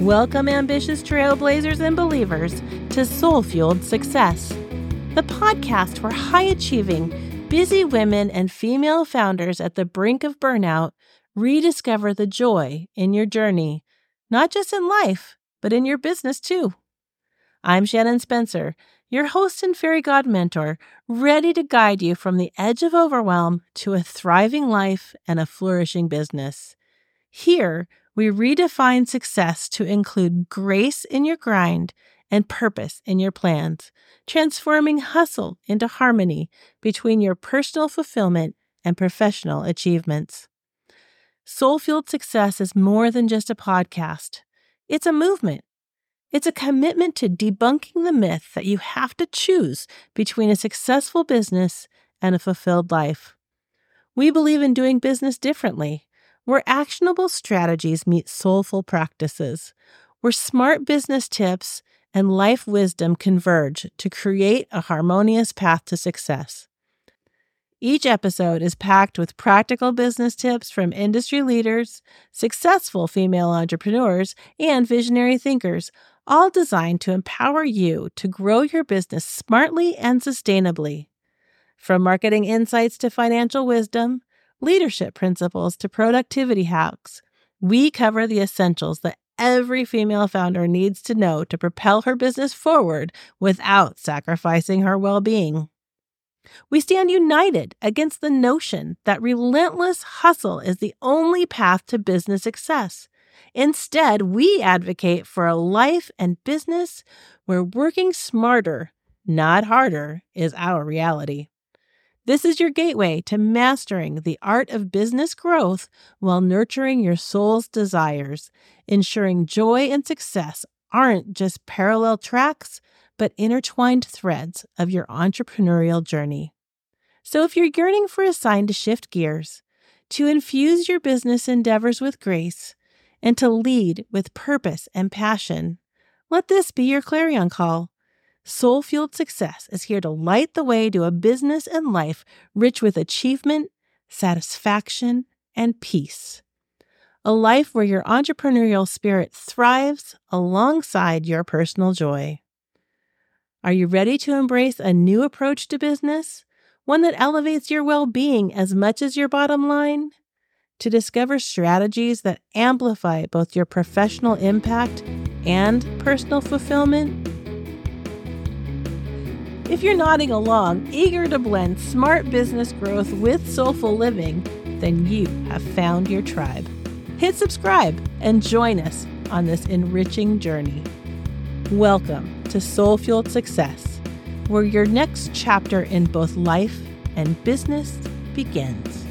Welcome, ambitious trailblazers and believers, to Soul Fueled Success, the podcast for high achieving, busy women and female founders at the brink of burnout rediscover the joy in your journey, not just in life, but in your business too. I'm Shannon Spencer, your host and fairy god mentor, ready to guide you from the edge of overwhelm to a thriving life and a flourishing business. Here, we redefine success to include grace in your grind and purpose in your plans, transforming hustle into harmony between your personal fulfillment and professional achievements. Soul Fueled Success is more than just a podcast, it's a movement. It's a commitment to debunking the myth that you have to choose between a successful business and a fulfilled life. We believe in doing business differently where actionable strategies meet soulful practices, where smart business tips and life wisdom converge to create a harmonious path to success. Each episode is packed with practical business tips from industry leaders, successful female entrepreneurs, and visionary thinkers, all designed to empower you to grow your business smartly and sustainably. From marketing insights to financial wisdom, leadership principles to productivity hacks, we cover the essentials that every female founder needs to know to propel her business forward without sacrificing her well being. We stand united against the notion that relentless hustle is the only path to business success. Instead, we advocate for a life and business where working smarter, not harder, is our reality. This is your gateway to mastering the art of business growth while nurturing your soul's desires, ensuring joy and success aren't just parallel tracks, but intertwined threads of your entrepreneurial journey. So, if you're yearning for a sign to shift gears, to infuse your business endeavors with grace, and to lead with purpose and passion, let this be your clarion call. Soul Fueled Success is here to light the way to a business and life rich with achievement, satisfaction, and peace. A life where your entrepreneurial spirit thrives alongside your personal joy. Are you ready to embrace a new approach to business? One that elevates your well being as much as your bottom line? To discover strategies that amplify both your professional impact and personal fulfillment? If you're nodding along, eager to blend smart business growth with soulful living, then you have found your tribe. Hit subscribe and join us on this enriching journey. Welcome to Soul Fueled Success, where your next chapter in both life and business begins.